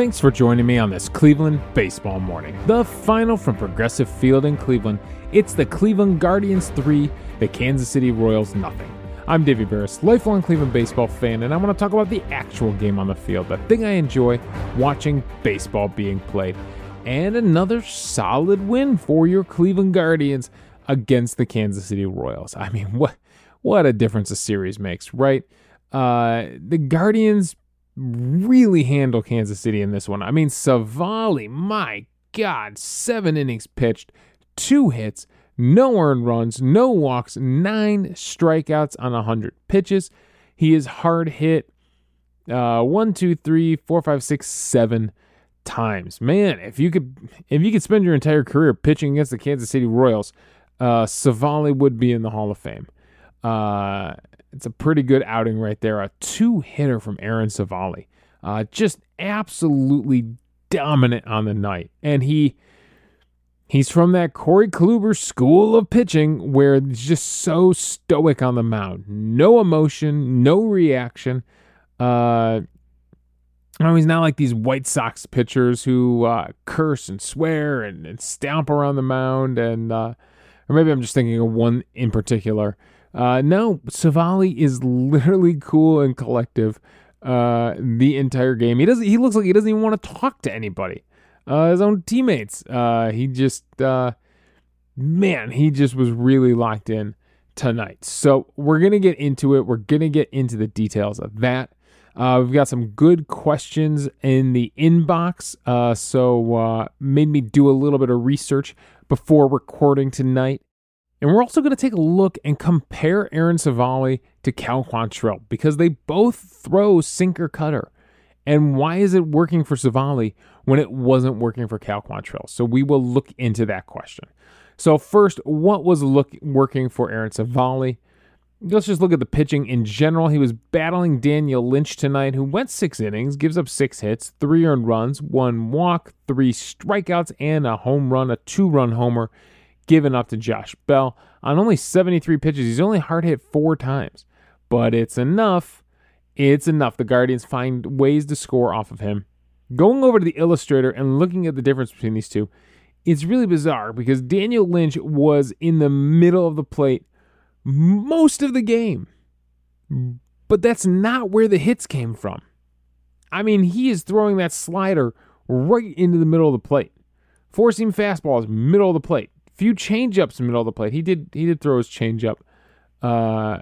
Thanks for joining me on this Cleveland baseball morning. The final from Progressive Field in Cleveland. It's the Cleveland Guardians 3, the Kansas City Royals nothing. I'm Davey Berris, lifelong Cleveland baseball fan, and I want to talk about the actual game on the field, the thing I enjoy watching baseball being played. And another solid win for your Cleveland Guardians against the Kansas City Royals. I mean, what what a difference a series makes, right? Uh, the Guardians really handle Kansas City in this one. I mean, Civale, my God, seven innings pitched, two hits, no earned runs, no walks, nine strikeouts on 100 pitches. He is hard hit uh, one, two, three, four, five, six, seven times. Man, if you could, if you could spend your entire career pitching against the Kansas City Royals, uh, Civale would be in the Hall of Fame. Uh, it's a pretty good outing right there. A two hitter from Aaron Civale. Uh, just absolutely dominant on the night. And he he's from that Corey Kluber school of pitching where it's just so stoic on the mound. No emotion, no reaction. Uh know, he's not like these White Sox pitchers who uh, curse and swear and, and, stamp around the mound, and uh, or maybe I'm just thinking of one in particular. Uh, no, Civale is literally cool and collective uh, the entire game. He doesn't. He looks like he doesn't even want to talk to anybody. Uh, his own teammates. Uh, he just, uh, man, he just was really locked in tonight. So we're gonna get into it. We're gonna get into the details of that. Uh, we've got some good questions in the inbox, uh, so uh, made me do a little bit of research before recording tonight. And we're also going to take a look and compare Aaron Civale to Cal Quantrill because they both throw sinker cutter. And why is it working for Civale when it wasn't working for Cal Quantrill? So we will look into that question. So first, what was look, working for Aaron Civale? Let's just look at the pitching in general. He was battling Daniel Lynch tonight, who went six innings, gives up six hits, three earned runs, one walk, three strikeouts, and a home run, a two run homer given up to Josh Bell. On only 73 pitches, he's only hard hit four times, but it's enough. It's enough. The Guardians find ways to score off of him. Going over to the illustrator and looking at the difference between these two, it's really bizarre because Daniel Lynch was in the middle of the plate most of the game. But that's not where the hits came from. I mean, he is throwing that slider right into the middle of the plate. Four seam fastballs, middle of the plate few changeups in the middle of the plate. He did he did throw his changeup uh,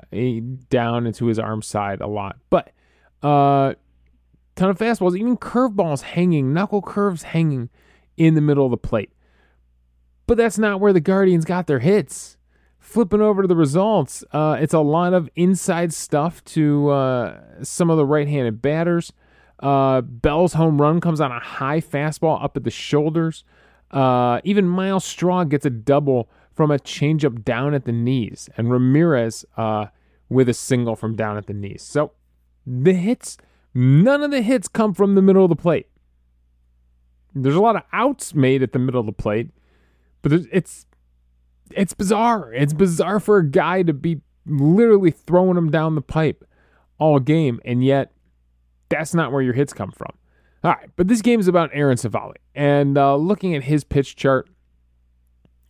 down into his arm side a lot, but uh, ton of fastballs, even curveballs hanging, knuckle curves hanging in the middle of the plate. But that's not where the Guardians got their hits. Flipping over to the results, uh, it's a lot of inside stuff to uh, some of the right-handed batters. Uh, Bell's home run comes on a high fastball up at the shoulders. Uh, even Myles Straw gets a double from a changeup down at the knees, and Ramirez uh, with a single from down at the knees. So the hits, none of the hits come from the middle of the plate. There's a lot of outs made at the middle of the plate, but it's it's bizarre. It's bizarre for a guy to be literally throwing them down the pipe all game, and yet that's not where your hits come from. All right, but this game is about Aaron Civale. And uh, looking at his pitch chart,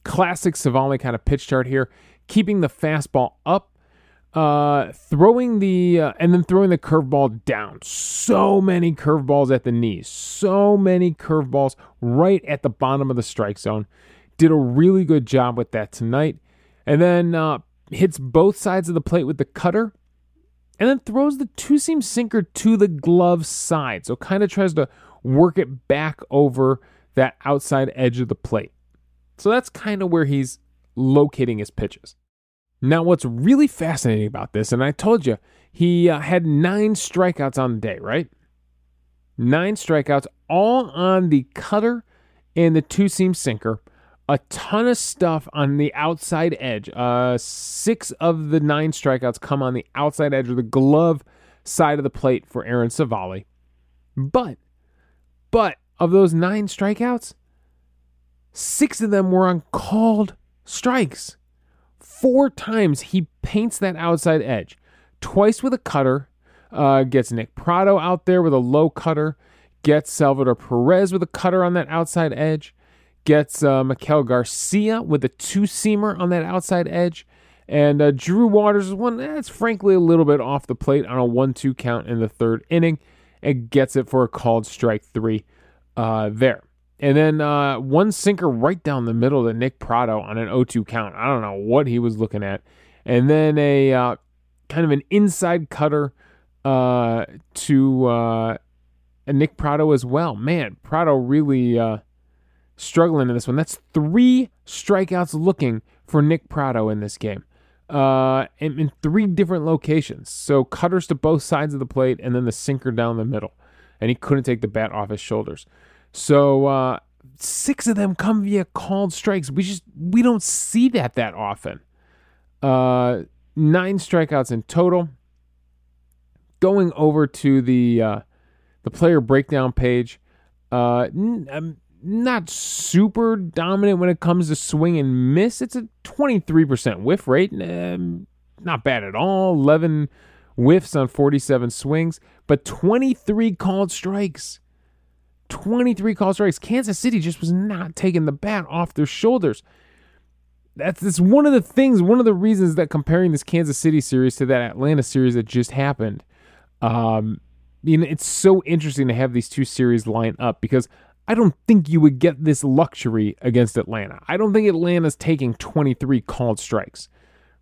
classic Civale kind of pitch chart here, keeping the fastball up, uh, throwing the, uh, and then throwing the curveball down. So many curveballs at the knees, so many curveballs right at the bottom of the strike zone. Did a really good job with that tonight. And then uh, hits both sides of the plate with the cutter and then throws the two seam sinker to the glove side. So kind of tries to work it back over that outside edge of the plate. So that's kind of where he's locating his pitches. Now, what's really fascinating about this, and I told you, he uh, had nine strikeouts on the day, right? Nine strikeouts, all on the cutter and the two seam sinker a ton of stuff on the outside edge. Uh, six of the nine strikeouts come on the outside edge of the glove side of the plate for Aaron Civale. But, but of those nine strikeouts, six of them were on called strikes. Four times he paints that outside edge. Twice with a cutter, uh, gets Nick Pratto out there with a low cutter, gets Salvador Perez with a cutter on that outside edge, gets uh, Maikel Garcia with a two seamer on that outside edge, and uh, Drew Waters is one that's frankly a little bit off the plate on a 1 2 count in the third inning and gets it for a called strike three uh, there. And then uh, one sinker right down the middle to Nick Pratto on an 0 2 count. I don't know what he was looking at. And then a uh, kind of an inside cutter uh, to uh, Nick Pratto as well. Man, Pratto really uh, struggling in this one. That's three strikeouts looking for Nick Pratto in this game uh, in, in three different locations. So cutters to both sides of the plate, and then the sinker down the middle. And he couldn't take the bat off his shoulders. So uh, six of them come via called strikes. We just we don't see that that often. Uh, nine strikeouts in total. Going over to the uh, the player breakdown page. Uh, um, not super dominant when it comes to swing and miss. It's a 23% whiff rate. Um, not bad at all. 11 whiffs on 47 swings, but 23 called strikes. 23 called strikes. Kansas City just was not taking the bat off their shoulders. That's, that's one of the things, one of the reasons that comparing this Kansas City series to that Atlanta series that just happened, um, you know, it's so interesting to have these two series line up because I don't think you would get this luxury against Atlanta. I don't think Atlanta's taking 23 called strikes.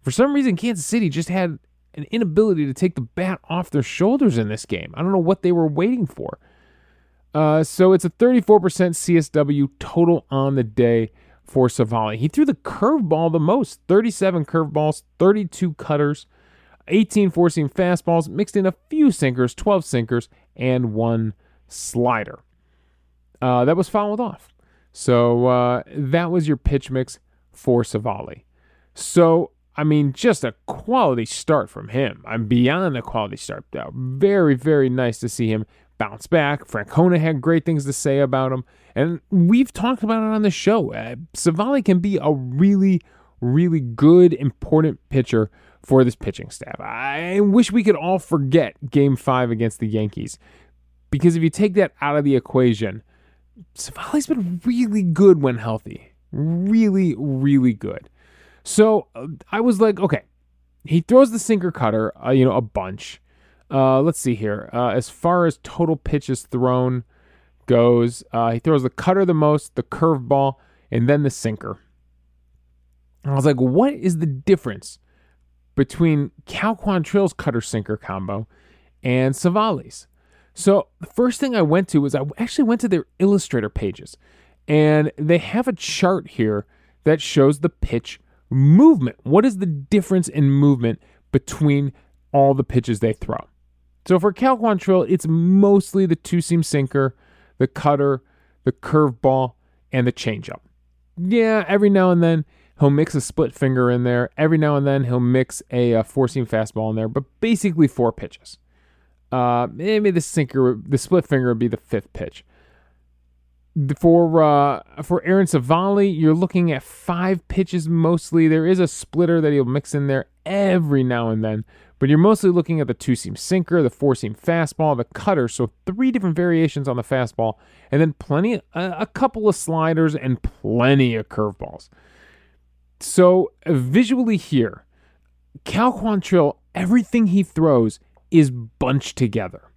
For some reason, Kansas City just had an inability to take the bat off their shoulders in this game. I don't know what they were waiting for. Uh, so it's a 34% CSW total on the day for Civale. He threw the curveball the most 37 curveballs, 32 cutters, 18 four seam fastballs, mixed in a few sinkers, 12 sinkers, and one slider uh, that was fouled off. So uh, that was your pitch mix for Civale. So, I mean, just a quality start from him. I'm beyond a quality start. Very, very nice to see him bounce back. Francona had great things to say about him. And we've talked about it on the show. Uh, Civale can be a really, really good, important pitcher for this pitching staff. I wish we could all forget game five against the Yankees. Because if you take that out of the equation, Civale's been really good when healthy. Really, really good. So uh, I was like, okay, he throws the sinker cutter, uh, you know, a bunch. Uh, let's see here. Uh, as far as total pitches thrown goes, uh, he throws the cutter the most, the curveball, and then the sinker. And I was like, what is the difference between Cal Quantrill's cutter sinker combo and Civale's? So the first thing I went to was I actually went to their Illustrator pages, and they have a chart here that shows the pitch movement. What is the difference in movement between all the pitches they throw? So for Cal Quantrill, it's mostly the two seam sinker, the cutter, the curveball, and the changeup. Yeah, every now and then he'll mix a split finger in there. Every now and then he'll mix a, a four seam fastball in there, but basically four pitches. Uh, maybe the sinker, the split finger would be the fifth pitch. For uh, for Aaron Civale, you're looking at five pitches mostly. There is a splitter that he'll mix in there every now and then, but you're mostly looking at the two seam sinker, the four seam fastball, the cutter. So three different variations on the fastball, and then plenty, a, a couple of sliders and plenty of curveballs. So visually here, Cal Quantrill, everything he throws is bunched together.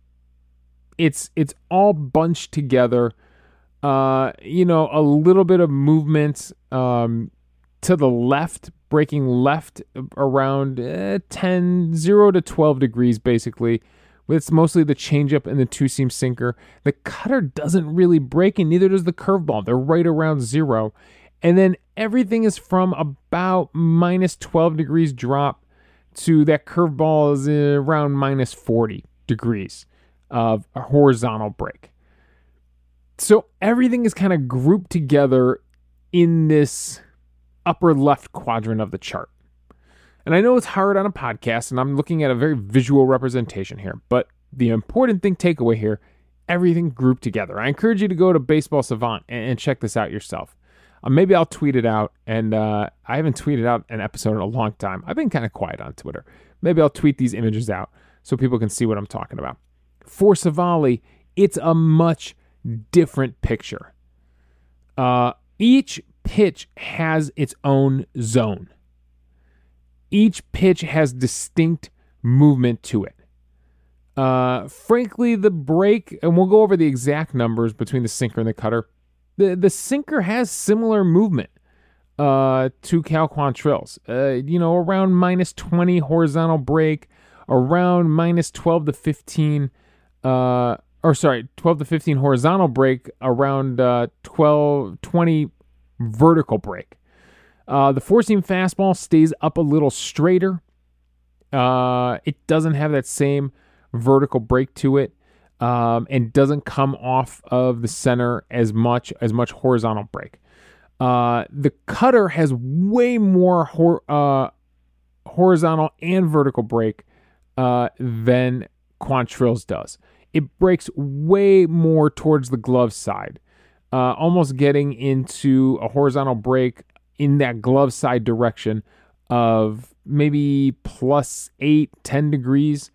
It's it's all bunched together. Uh, you know, a little bit of movement um, to the left, breaking left around uh, 10, 0 to 12 degrees, basically. It's mostly the changeup and the two seam sinker. The cutter doesn't really break, and neither does the curveball. They're right around zero. And then everything is from about minus 12 degrees drop to that curveball is around minus 40 degrees of a horizontal break. So everything is kind of grouped together in this upper left quadrant of the chart. And I know it's hard on a podcast, and I'm looking at a very visual representation here, but the important thing takeaway here everything grouped together. I encourage you to go to Baseball Savant and, check this out yourself. Uh, maybe I'll tweet it out. And uh, I haven't tweeted out an episode in a long time. I've been kind of quiet on Twitter. Maybe I'll tweet these images out so people can see what I'm talking about. For Civale, it's a much different picture. Uh, each pitch has its own zone. Each pitch has distinct movement to it. Uh, frankly, the break, and we'll go over the exact numbers between the sinker and the cutter. The the sinker has similar movement uh, to Cal Quantrill's. Uh, you know, around minus 20 horizontal break, around minus 12 to 15, uh, or sorry, 12 to 15 horizontal break, around uh, 12, 20 vertical break. Uh, the four seam fastball stays up a little straighter. Uh, it doesn't have that same vertical break to it. Um, and doesn't come off of the center as much as much horizontal break. Uh, the cutter has way more hor- uh, horizontal and vertical break uh, than Quantrill's does. It breaks way more towards the glove side, uh, almost getting into a horizontal break in that glove side direction of maybe plus eight, 10 degrees.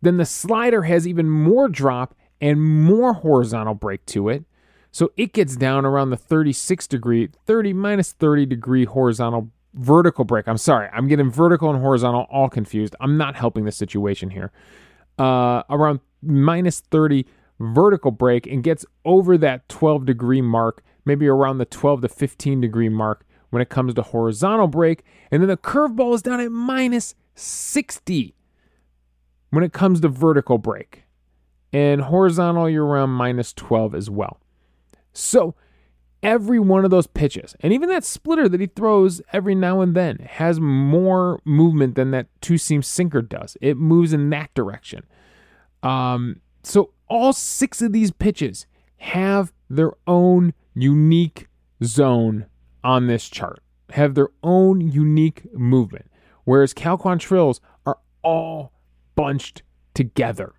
Then the slider has even more drop and more horizontal break to it. So it gets down around the 36 degree, 30 minus 30 degree horizontal vertical break. I'm sorry, I'm getting vertical and horizontal all confused. I'm not helping the situation here. Uh, around minus 30 vertical break and gets over that 12 degree mark, maybe around the 12 to 15 degree mark when it comes to horizontal break. And then the curveball is down at minus 60 when it comes to vertical break. And horizontal, you're around minus 12 as well. So every one of those pitches, and even that splitter that he throws every now and then, has more movement than that two seam sinker does. It moves in that direction. Um, so all six of these pitches have their own unique zone on this chart, have their own unique movement, whereas Cal Quantrill's are all bunched together.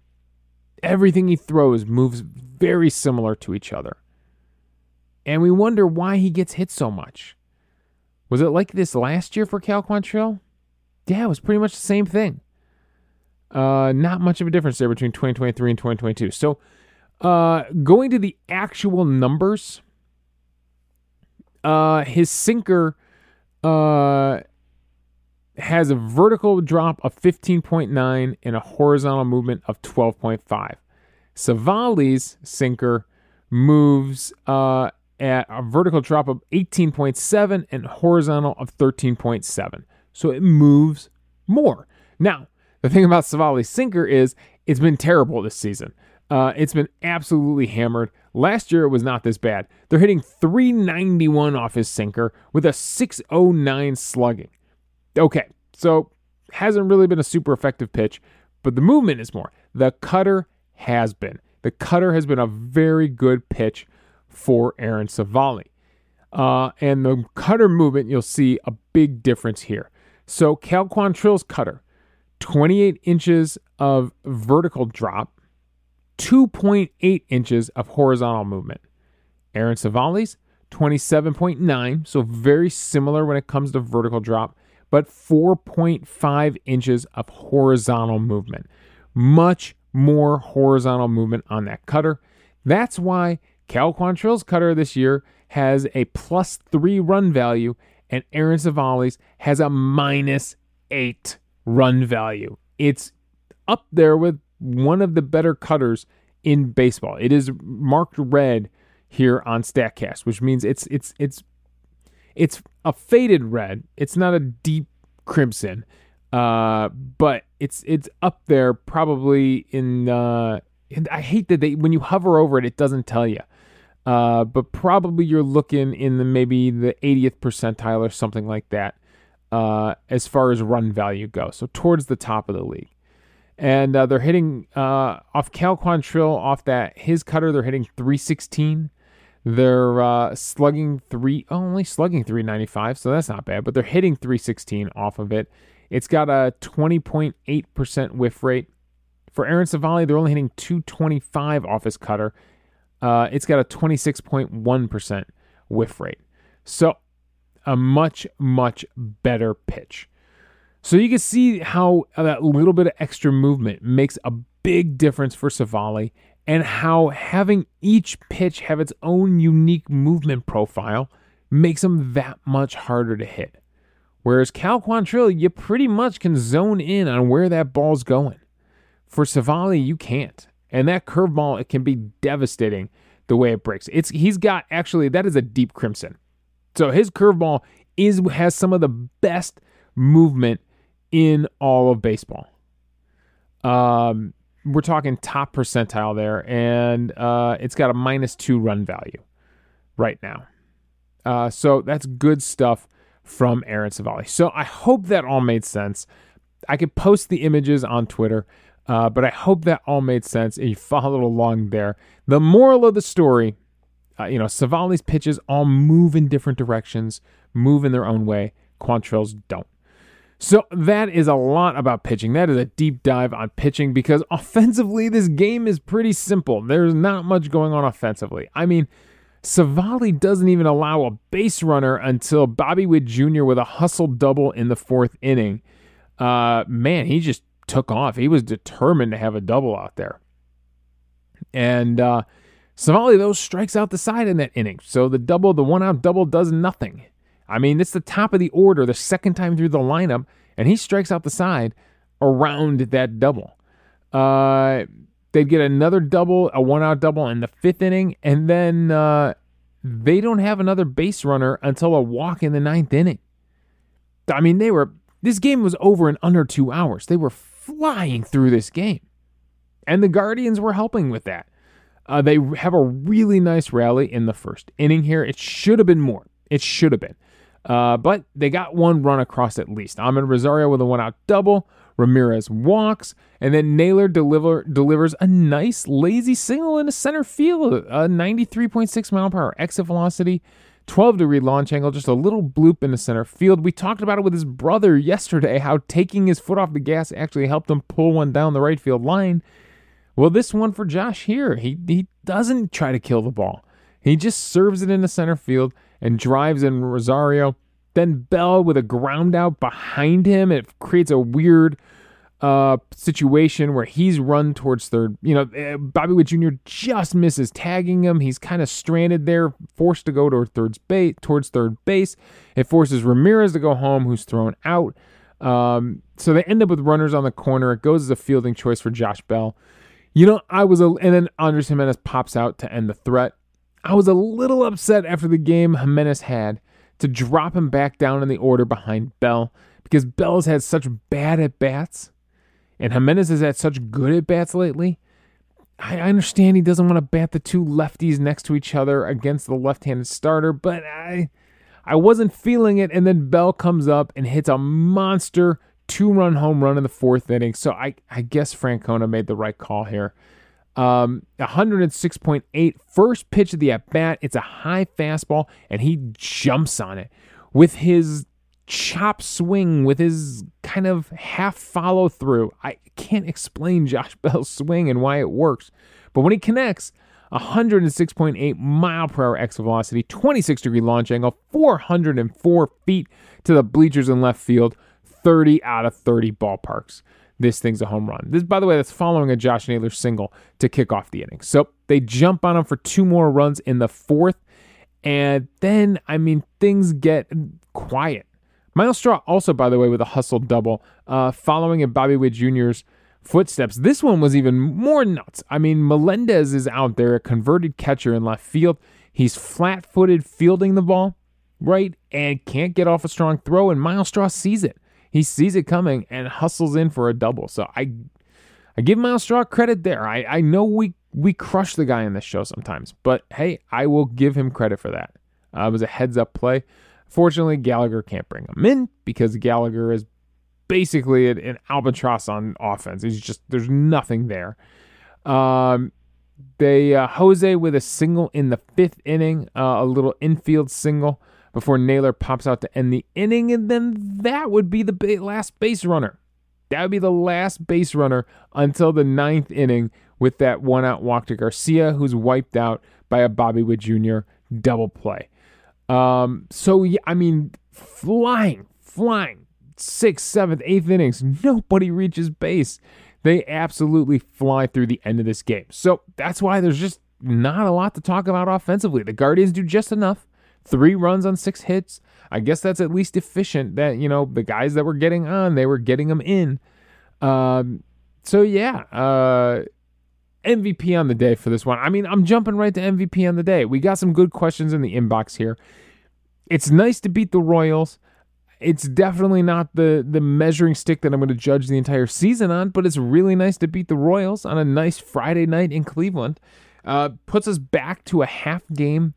Everything he throws moves very similar to each other. And we wonder why he gets hit so much. Was it like this last year for Cal Quantrill? Yeah, it was pretty much the same thing. Uh, not much of a difference there between 2023 and 2022. So, uh, going to the actual numbers, uh, his sinker uh, has a vertical drop of 15.9 and a horizontal movement of 12.5. Civale's sinker moves uh, at a vertical drop of 18.7 and horizontal of 13.7. So it moves more. Now, the thing about Civale's sinker is it's been terrible this season. Uh, it's been absolutely hammered. Last year it was not this bad. They're hitting 391 off his sinker with a 609 slugging. Okay, so hasn't really been a super effective pitch, but the movement is more. The cutter has been. The cutter has been a very good pitch for Aaron Civale. Uh, and the cutter movement, you'll see a big difference here. So Cal Quantrill's cutter, 28 inches of vertical drop, 2.8 inches of horizontal movement. Aaron Civale's, 27.9, so very similar when it comes to vertical drop, but 4.5 inches of horizontal movement. Much more horizontal movement on that cutter. That's why Cal Quantrill's cutter this year has a plus three run value, and Aaron Civale's has a minus eight run value. It's up there with one of the better cutters in baseball. It is marked red here on Statcast, which means it's it's it's it's a faded red. It's not a deep crimson, uh, but it's it's up there probably in. Uh, I hate that they when you hover over it, it doesn't tell you. Uh, but probably you're looking in the maybe the 80th percentile or something like that uh, as far as run value goes. So towards the top of the league. And uh, they're hitting uh, off Cal Quantrill, off that his cutter, they're hitting 316. They're uh, slugging three, oh, only slugging 395, so that's not bad, but they're hitting 316 off of it. It's got a 20.8% whiff rate. For Aaron Civale, they're only hitting 225 off his cutter. Uh, it's got a 26.1% whiff rate. So a much, much better pitch. So you can see how that little bit of extra movement makes a big difference for Civale. And how having each pitch have its own unique movement profile makes them that much harder to hit. Whereas Cal Quantrill, you pretty much can zone in on where that ball's going. For Civale, you can't. And that curveball, it can be devastating the way it breaks. It's he's got actually that is a deep crimson. So his curveball is has some of the best movement in all of baseball. Um, we're talking top percentile there, and uh, it's got a minus two run value right now. Uh, so that's good stuff from Aaron Civale. So I hope that all made sense. I could post the images on Twitter, uh, but I hope that all made sense and you followed along there. The moral of the story, uh, you know, Civale's pitches all move in different directions, move in their own way. Quantrill's don't. So that is a lot about pitching. That is a deep dive on pitching because offensively, this game is pretty simple. There's not much going on offensively. I mean, Civale doesn't even allow a base runner until Bobby Witt Jr. with a hustle double in the fourth inning. Uh, man, he just took off. He was determined to have a double out there. And uh, Civale, though, strikes out the side in that inning. So the double, the one out double does nothing. I mean, it's the top of the order, the second time through the lineup, and he strikes out the side around that double. Uh, they'd get another double, a one out double in the fifth inning, and then uh, they don't have another base runner until a walk in the ninth inning. I mean, they were, this game was over in under two hours. They were flying through this game. And the Guardians were helping with that. Uh, they have a really nice rally in the first inning here. It should have been more. It should have been. Uh, but they got one run across at least. Amed Rosario with a one out double. Ramirez walks, and then Naylor deliver, delivers a nice lazy single into center field, a 93.6 mile per hour exit velocity, 12 degree launch angle, just a little bloop into center field. We talked about it with his brother yesterday, how taking his foot off the gas actually helped him pull one down the right field line. Well, this one for Josh here, he, he doesn't try to kill the ball. He just serves it into center field and drives in Rosario. Then Bell with a ground out behind him. It creates a weird uh, situation where he's run towards third. You know, eh, Bobby Witt Jr. just misses tagging him. He's kind of stranded there, forced to go towards third base. Towards third base, it forces Ramirez to go home, who's thrown out. Um, so they end up with runners on the corner. It goes as a fielding choice for Josh Bell. You know, I was a, and then Andrés Giménez pops out to end the threat. I was a little upset after the game Giménez had to drop him back down in the order behind Bell because Bell's had such bad at bats and Giménez has had such good at bats lately. I understand he doesn't want to bat the two lefties next to each other against the left-handed starter, but I I wasn't feeling it. And then Bell comes up and hits a monster two-run home run in the fourth inning. So I I guess Francona made the right call here. Um, 106.8 first pitch of the at bat. It's a high fastball, and he jumps on it with his chop swing with his kind of half follow through. I can't explain Josh Bell's swing and why it works, but when he connects, 106.8 mile per hour exit velocity, 26 degree launch angle, 404 feet to the bleachers in left field, 30 out of 30 ballparks. This thing's a home run. This, by the way, that's following a Josh Naylor single to kick off the inning. So they jump on him for two more runs in the fourth. And then, I mean, things get quiet. Myles Straw also, by the way, with a hustle double, uh, following in Bobby Witt Jr.'s footsteps. This one was even more nuts. I mean, Melendez is out there, a converted catcher in left field. He's flat footed fielding the ball, right? And can't get off a strong throw, and Myles Straw sees it. He sees it coming and hustles in for a double. So I I give Myles Straw credit there. I, I know we we crush the guy in this show sometimes, but hey, I will give him credit for that. Uh, it was a heads up play. Fortunately, Gallagher can't bring him in because Gallagher is basically an, albatross on offense. He's just there's nothing there. Um, they uh, Jose with a single in the fifth inning, uh, a little infield single before Naylor pops out to end the inning, and then that would be the last base runner. That would be the last base runner until the ninth inning with that one out walk to Garcia, who's wiped out by a Bobby Witt Jr. double play. Um, so yeah, I mean, flying, flying, sixth, seventh, eighth innings, nobody reaches base. they absolutely fly through the end of this game. So that's why there's just not a lot to talk about offensively. The Guardians do just enough. Three runs on six hits. I guess that's at least efficient that, you know, the guys that were getting on, they were getting them in. Um, so, yeah, uh, MVP on the day for this one. I mean, I'm jumping right to MVP on the day. We got some good questions in the inbox here. It's nice to beat the Royals. It's definitely not the the measuring stick that I'm going to judge the entire season on, but it's really nice to beat the Royals on a nice Friday night in Cleveland. Uh, puts us back to a half game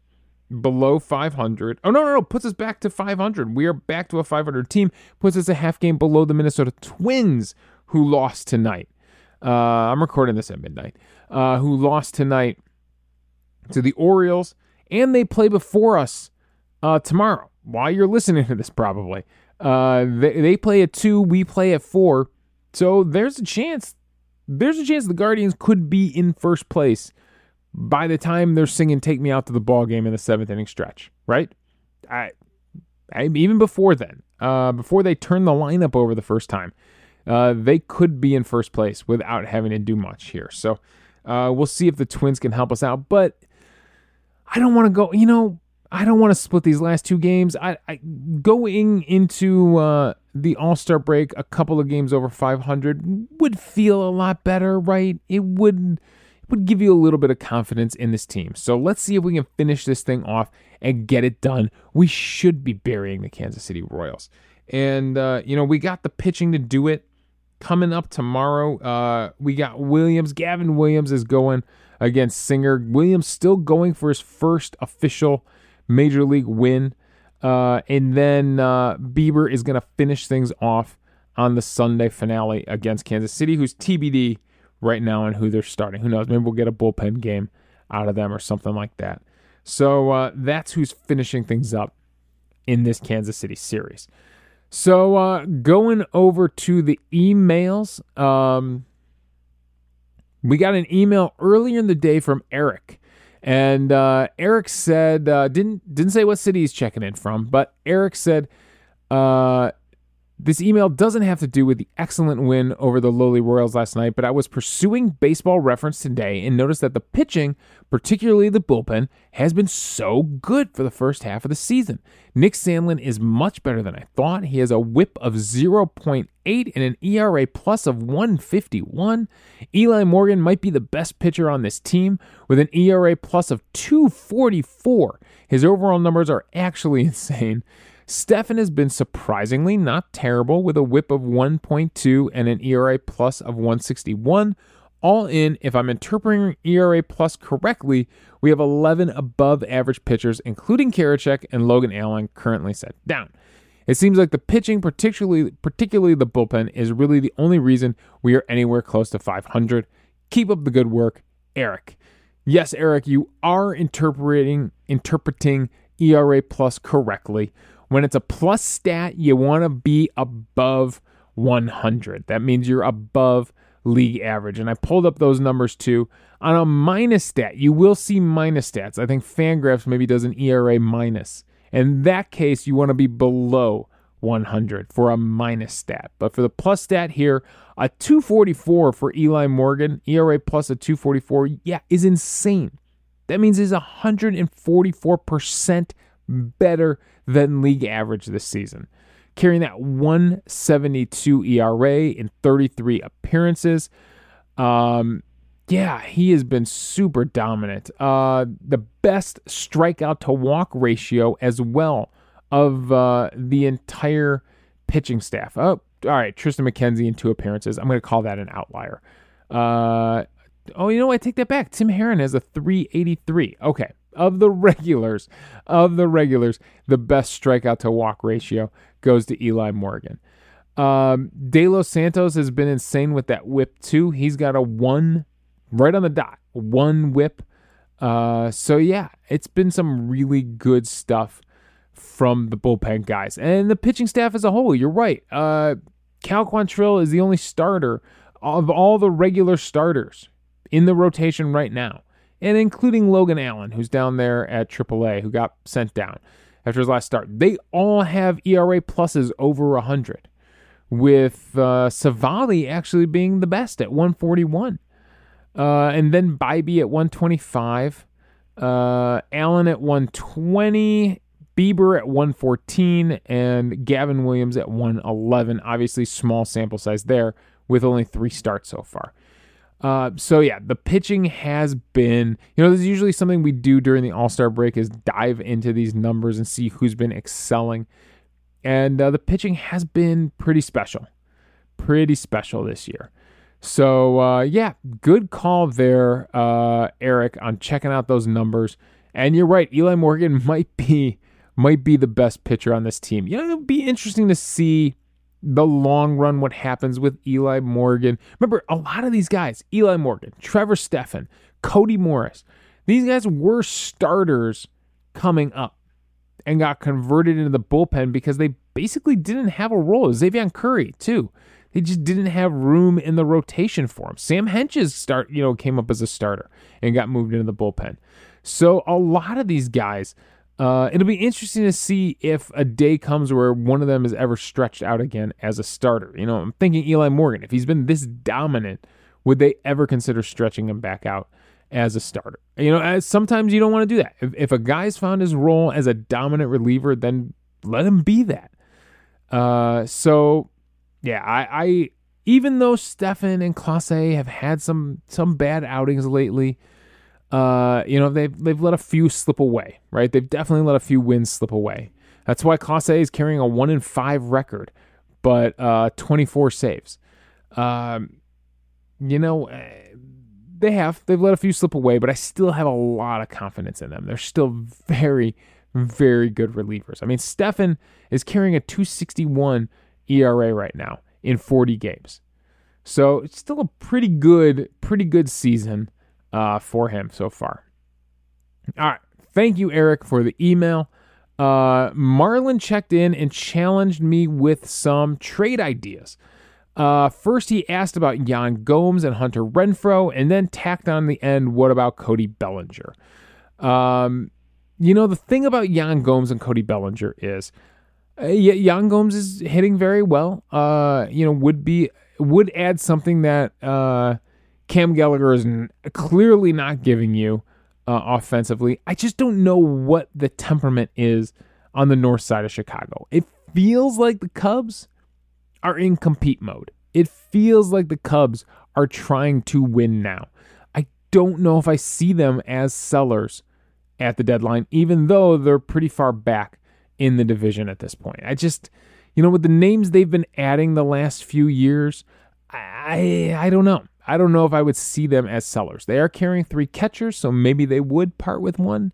below 500. Oh no, no, no! Puts us back to 500. We are back to a 500 team. Puts us a half game below the Minnesota Twins, who lost tonight. Uh, I'm recording this at midnight. Uh, who lost tonight to the Orioles, and they play before us uh, tomorrow. While you're listening to this, probably uh, they they play at two, we play at four. So there's a chance. There's a chance the Guardians could be in first place by the time they're singing "Take Me Out to the Ball Game" in the seventh inning stretch, right? I, I even before then, uh, before they turn the lineup over the first time, uh, they could be in first place without having to do much here. So uh, we'll see if the Twins can help us out. But I don't want to go. You know, I don't want to split these last two games. I, I going into uh, the All Star break, a couple of games over 500 would feel a lot better, right? It would would give you a little bit of confidence in this team. So let's see if we can finish this thing off and get it done. We should be burying the Kansas City Royals. And, uh, you know, we got the pitching to do it coming up tomorrow. Uh, we got Williams. Gavin Williams is going against Singer. Williams still going for his first official major league win. Uh, and then uh, Bieber is going to finish things off on the Sunday finale against Kansas City, who's TBD right now on who they're starting. Who knows? Maybe we'll get a bullpen game out of them or something like that. So uh, that's who's finishing things up in this Kansas City series. So uh, going over to the emails, um, we got an email earlier in the day from Eric. And uh, Eric said uh, didn't didn't say what city he's checking in from, but Eric said uh, this email doesn't have to do with the excellent win over the lowly Royals last night, but I was pursuing baseball reference today and noticed that the pitching, particularly the bullpen, has been so good for the first half of the season. Nick Sandlin is much better than I thought. He has a whip of 0.8 and an ERA plus of 151. Eli Morgan might be the best pitcher on this team with an ERA plus of 244. His overall numbers are actually insane. Stephan has been surprisingly not terrible with a whip of 1.2 and an ERA plus of 161. All in, if I'm interpreting ERA plus correctly, we have 11 above average pitchers, including Karinchak and Logan Allen, currently set down. It seems like the pitching, particularly particularly the bullpen, is really the only reason we are anywhere close to 500. Keep up the good work, Eric. Yes, Eric, you are interpreting interpreting ERA plus correctly. When it's a plus stat, you want to be above 100. That means you're above league average. And I pulled up those numbers too. On a minus stat, you will see minus stats. I think Fangraphs maybe does an ERA minus. In that case, you want to be below 100 for a minus stat. But for the plus stat here, a 244 for Eli Morgan, ERA plus a 244, yeah, is insane. That means he's 144% better than league average this season, carrying that 172 ERA in 33 appearances. Um, yeah, he has been super dominant. Uh, the best strikeout to walk ratio as well of uh, the entire pitching staff. Oh, all right, Triston McKenzie in two appearances. I'm going to call that an outlier. Uh, oh, you know what? I take that back. Tim Herrin has a 383. Okay, of the regulars, of the regulars, the best strikeout to walk ratio goes to Eli Morgan. Um, De Los Santos has been insane with that whip too. He's got a one right on the dot, one whip. Uh, so yeah, it's been some really good stuff from the bullpen guys and the pitching staff as a whole. You're right. Uh, Cal Quantrill is the only starter of all the regular starters in the rotation right now and including Logan Allen, who's down there at AAA, who got sent down after his last start. They all have ERA pluses over 100, with uh, Civale actually being the best at 141. Uh, and then Bibee at 125, uh, Allen at 120, Bieber at 114, and Gavin Williams at 111. Obviously, small sample size there with only three starts so far. Uh, so yeah, the pitching has been, you know, this is usually something we do during the All Star break is dive into these numbers and see who's been excelling, and uh, the pitching has been pretty special, pretty special this year. So uh, yeah, good call there, uh, Eric, on checking out those numbers. And you're right, Eli Morgan might be might be the best pitcher on this team. You know, it'll be interesting to see the long run what happens with Eli Morgan. Remember, a lot of these guys, Eli Morgan, Trevor Stephan, Cody Morris, these guys were starters coming up and got converted into the bullpen because they basically didn't have a role. Xzavion Curry, too. They just didn't have room in the rotation for him. Sam Hentges start, you know, came up as a starter and got moved into the bullpen. So a lot of these guys uh, it'll be interesting to see if a day comes where one of them is ever stretched out again as a starter. You know, I'm thinking Eli Morgan. If he's been this dominant, would they ever consider stretching him back out as a starter? You know, sometimes you don't want to do that. If, if a guy's found his role as a dominant reliever, then let him be that. Uh, so yeah, I, I even though Stephan and Clase have had some some bad outings lately, uh, you know, they've they've let a few slip away, right? They've definitely let a few wins slip away. That's why Clase is carrying a one in five record, but uh, 24 saves. Um, you know, eh, they have they've let a few slip away, but I still have a lot of confidence in them. They're still very, very good relievers. I mean, Stephan is carrying a 261 ERA right now in 40 games, so it's still a pretty good, pretty good season uh, for him so far. All right. Thank you, Eric, for the email. Uh, Marlon checked in and challenged me with some trade ideas. Uh, first, he asked about Yan Gomes and Hunter Renfroe, and then tacked on the end, what about Cody Bellinger? Um, you know, the thing about Yan Gomes and Cody Bellinger is uh, Yan Gomes is hitting very well. Uh, you know, would be would add something that uh, Cam Gallagher is clearly not giving you uh, offensively. I just don't know what the temperament is on the north side of Chicago. It feels like the Cubs are in compete mode. It feels like the Cubs are trying to win now. I don't know if I see them as sellers at the deadline, even though they're pretty far back in the division at this point. I just, you know, with the names they've been adding the last few years, I I don't know. I don't know if I would see them as sellers. They are carrying three catchers, so maybe they would part with one.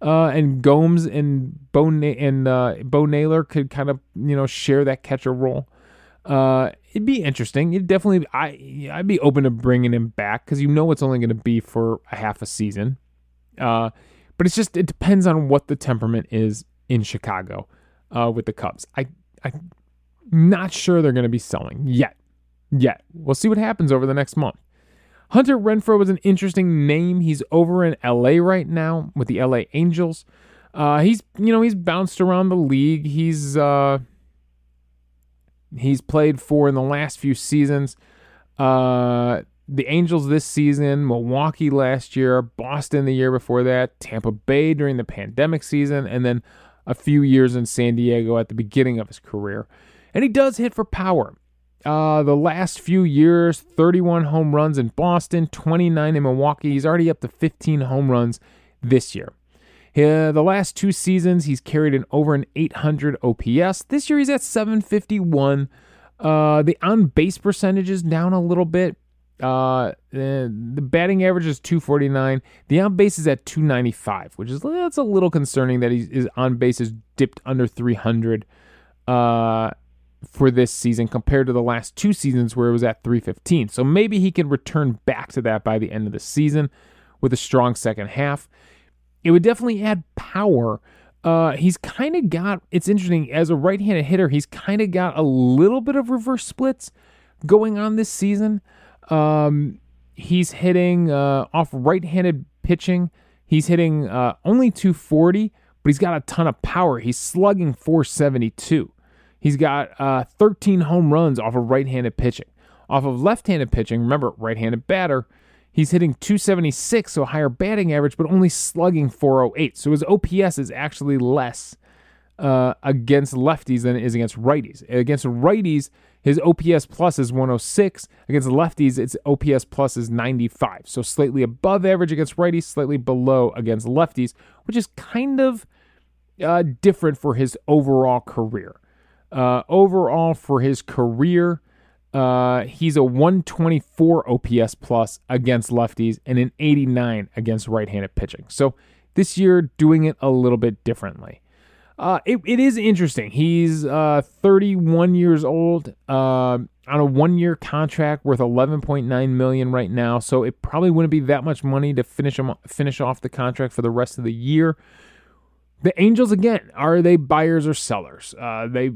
Uh, and Gomes and Bo and uh, Bo Naylor could kind of you know share that catcher role. Uh, it'd be interesting. It definitely I I'd be open to bringing him back because you know it's only going to be for a half a season. Uh, but it's just it depends on what the temperament is in Chicago uh, with the Cubs. I I'm not sure they're going to be selling yet yet. We'll see what happens over the next month. Hunter Renfroe was an interesting name. He's over in LA right now with the LA Angels. Uh, he's you know he's bounced around the league. He's uh, he's played for in the last few seasons. Uh, the Angels this season, Milwaukee last year, Boston the year before that, Tampa Bay during the pandemic season, and then a few years in San Diego at the beginning of his career. And he does hit for power. Uh, the last few years 31 home runs in Boston, 29 in Milwaukee. He's already up to 15 home runs this year. Uh, the last two seasons, he's carried an over an 800 OPS. This year, he's at 751. Uh, the on base percentage is down a little bit. Uh, the batting average is 249. The on base is at 295, which is that's a little concerning that he's, his on base is dipped under 300. Uh, for this season compared to the last two seasons where it was at 315. So maybe he can return back to that by the end of the season with a strong second half. It would definitely add power. Uh, he's kind of got, it's interesting, as a right handed hitter, he's kind of got a little bit of reverse splits going on this season. Um, he's hitting uh, off right handed pitching. He's hitting uh, only 240, but he's got a ton of power. He's slugging 472. He's got uh, 13 home runs off of right handed pitching. Off of left handed pitching, remember, right handed batter, he's hitting 276, so higher batting average, but only slugging 408. So his OPS is actually less uh, against lefties than it is against righties. Against righties, his OPS plus is 106. Against lefties, its OPS plus is 95. So slightly above average against righties, slightly below against lefties, which is kind of uh, different for his overall career. Uh, overall, for his career, uh, he's a 124 OPS plus against lefties and an 89 against right handed pitching. So this year, doing it a little bit differently. Uh, it, it is interesting. He's uh, 31 years old uh, on a one-year contract worth 11.9 million right now. So it probably wouldn't be that much money to finish him finish off the contract for the rest of the year. The Angels again, are they buyers or sellers? Uh, they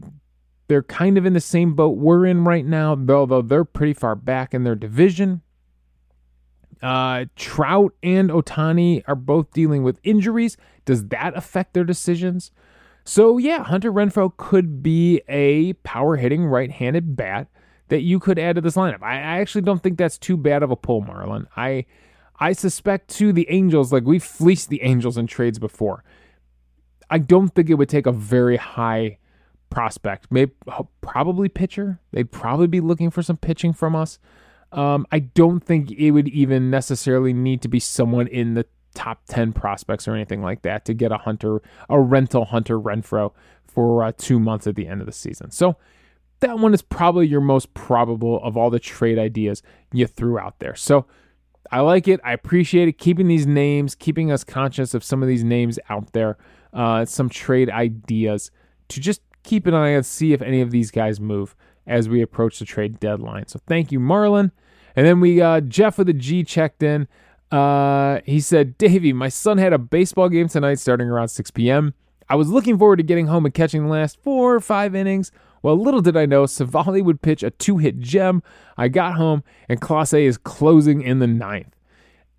they're kind of in the same boat we're in right now, although they're pretty far back in their division. Uh, Trout and Ohtani are both dealing with injuries. Does that affect their decisions? So, yeah, Hunter Renfroe could be a power hitting right handed bat that you could add to this lineup. I, I, actually don't think that's too bad of a pull, Marlon. I I suspect too the Angels, like we've fleeced the Angels in trades before. I don't think it would take a very high prospect, maybe probably pitcher. They'd probably be looking for some pitching from us. Um, I don't think it would even necessarily need to be someone in the top 10 prospects or anything like that to get a hunter, a rental hunter Renfroe for uh, two months at the end of the season. So that one is probably your most probable of all the trade ideas you threw out there. So I like it. I appreciate it. Keeping these names, keeping us conscious of some of these names out there, uh, some trade ideas to just keep an eye on, see if any of these guys move as we approach the trade deadline. So thank you, Marlon. And then we uh, Jeff with a G checked in. Uh, he said, Davey, my son had a baseball game tonight starting around 6 p.m. I was looking forward to getting home and catching the last four or five innings. Well, little did I know, Civale would pitch a two hit gem. I got home, and Clase is closing in the ninth.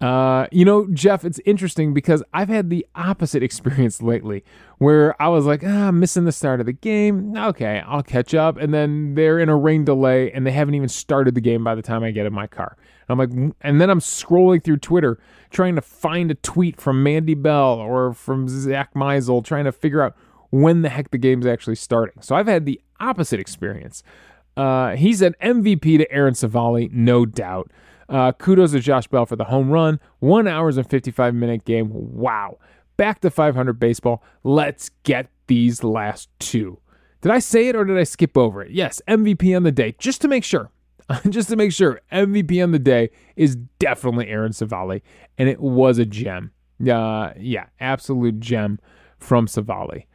Uh, you know, Jeff, it's interesting because I've had the opposite experience lately where I was like, ah, I'm missing the start of the game. Okay, I'll catch up. And then they're in a rain delay and they haven't even started the game by the time I get in my car. I'm like, and then I'm scrolling through Twitter trying to find a tweet from Mandy Bell or from Zach Meisel trying to figure out when the heck the game's actually starting. So I've had the opposite experience. Uh, he's an MVP to Aaron Civale, no doubt. Uh, kudos to Josh Bell for the home run. One hours and 55 minute game. Wow. Back to 500 baseball. Let's get these last two. Did I say it or did I skip over it? Yes, MVP on the day, just to make sure. just to make sure, MVP on the day is definitely Aaron Civale, and it was a gem. Uh, yeah, absolute gem from Civale.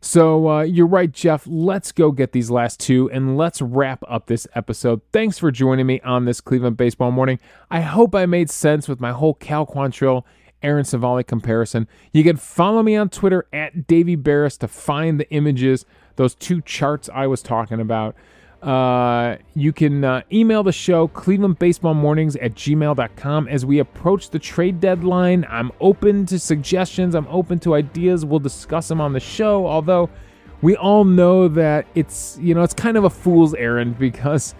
So uh, you're right, Jeff. Let's go get these last two and let's wrap up this episode. Thanks for joining me on this Cleveland Baseball Morning. I hope I made sense with my whole Cal Quantrill Aaron Civale comparison. You can follow me on Twitter at Davey Berris to find the images, those two charts I was talking about. Uh, you can uh, email the show, Cleveland Baseball Mornings at gmail.com. As we approach the trade deadline, I'm open to suggestions, I'm open to ideas. We'll discuss them on the show, although we all know that it's, you know, it's kind of a fool's errand because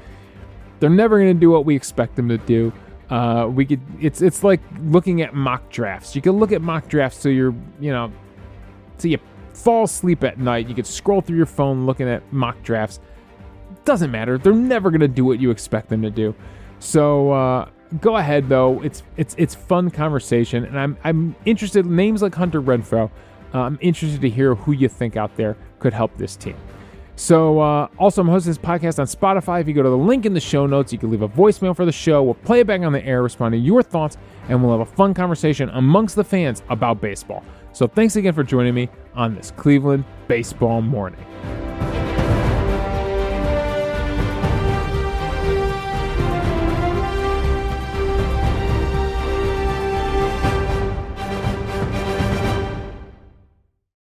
they're never going to do what we expect them to do. Uh, we could, it's, it's like looking at mock drafts. You can look at mock drafts so you're, you know, so you fall asleep at night. You could scroll through your phone looking at mock drafts doesn't matter. They're never gonna do what you expect them to do. So uh, go ahead though. It's it's it's fun conversation, and I'm I'm interested. Names like Hunter Renfroe. Uh, I'm interested to hear who you think out there could help this team. So, uh, also, I'm hosting this podcast on Spotify. If you go to the link in the show notes, you can leave a voicemail for the show. We'll play it back on the air, respond to your thoughts, and we'll have a fun conversation amongst the fans about baseball. So, thanks again for joining me on this Cleveland Baseball Morning.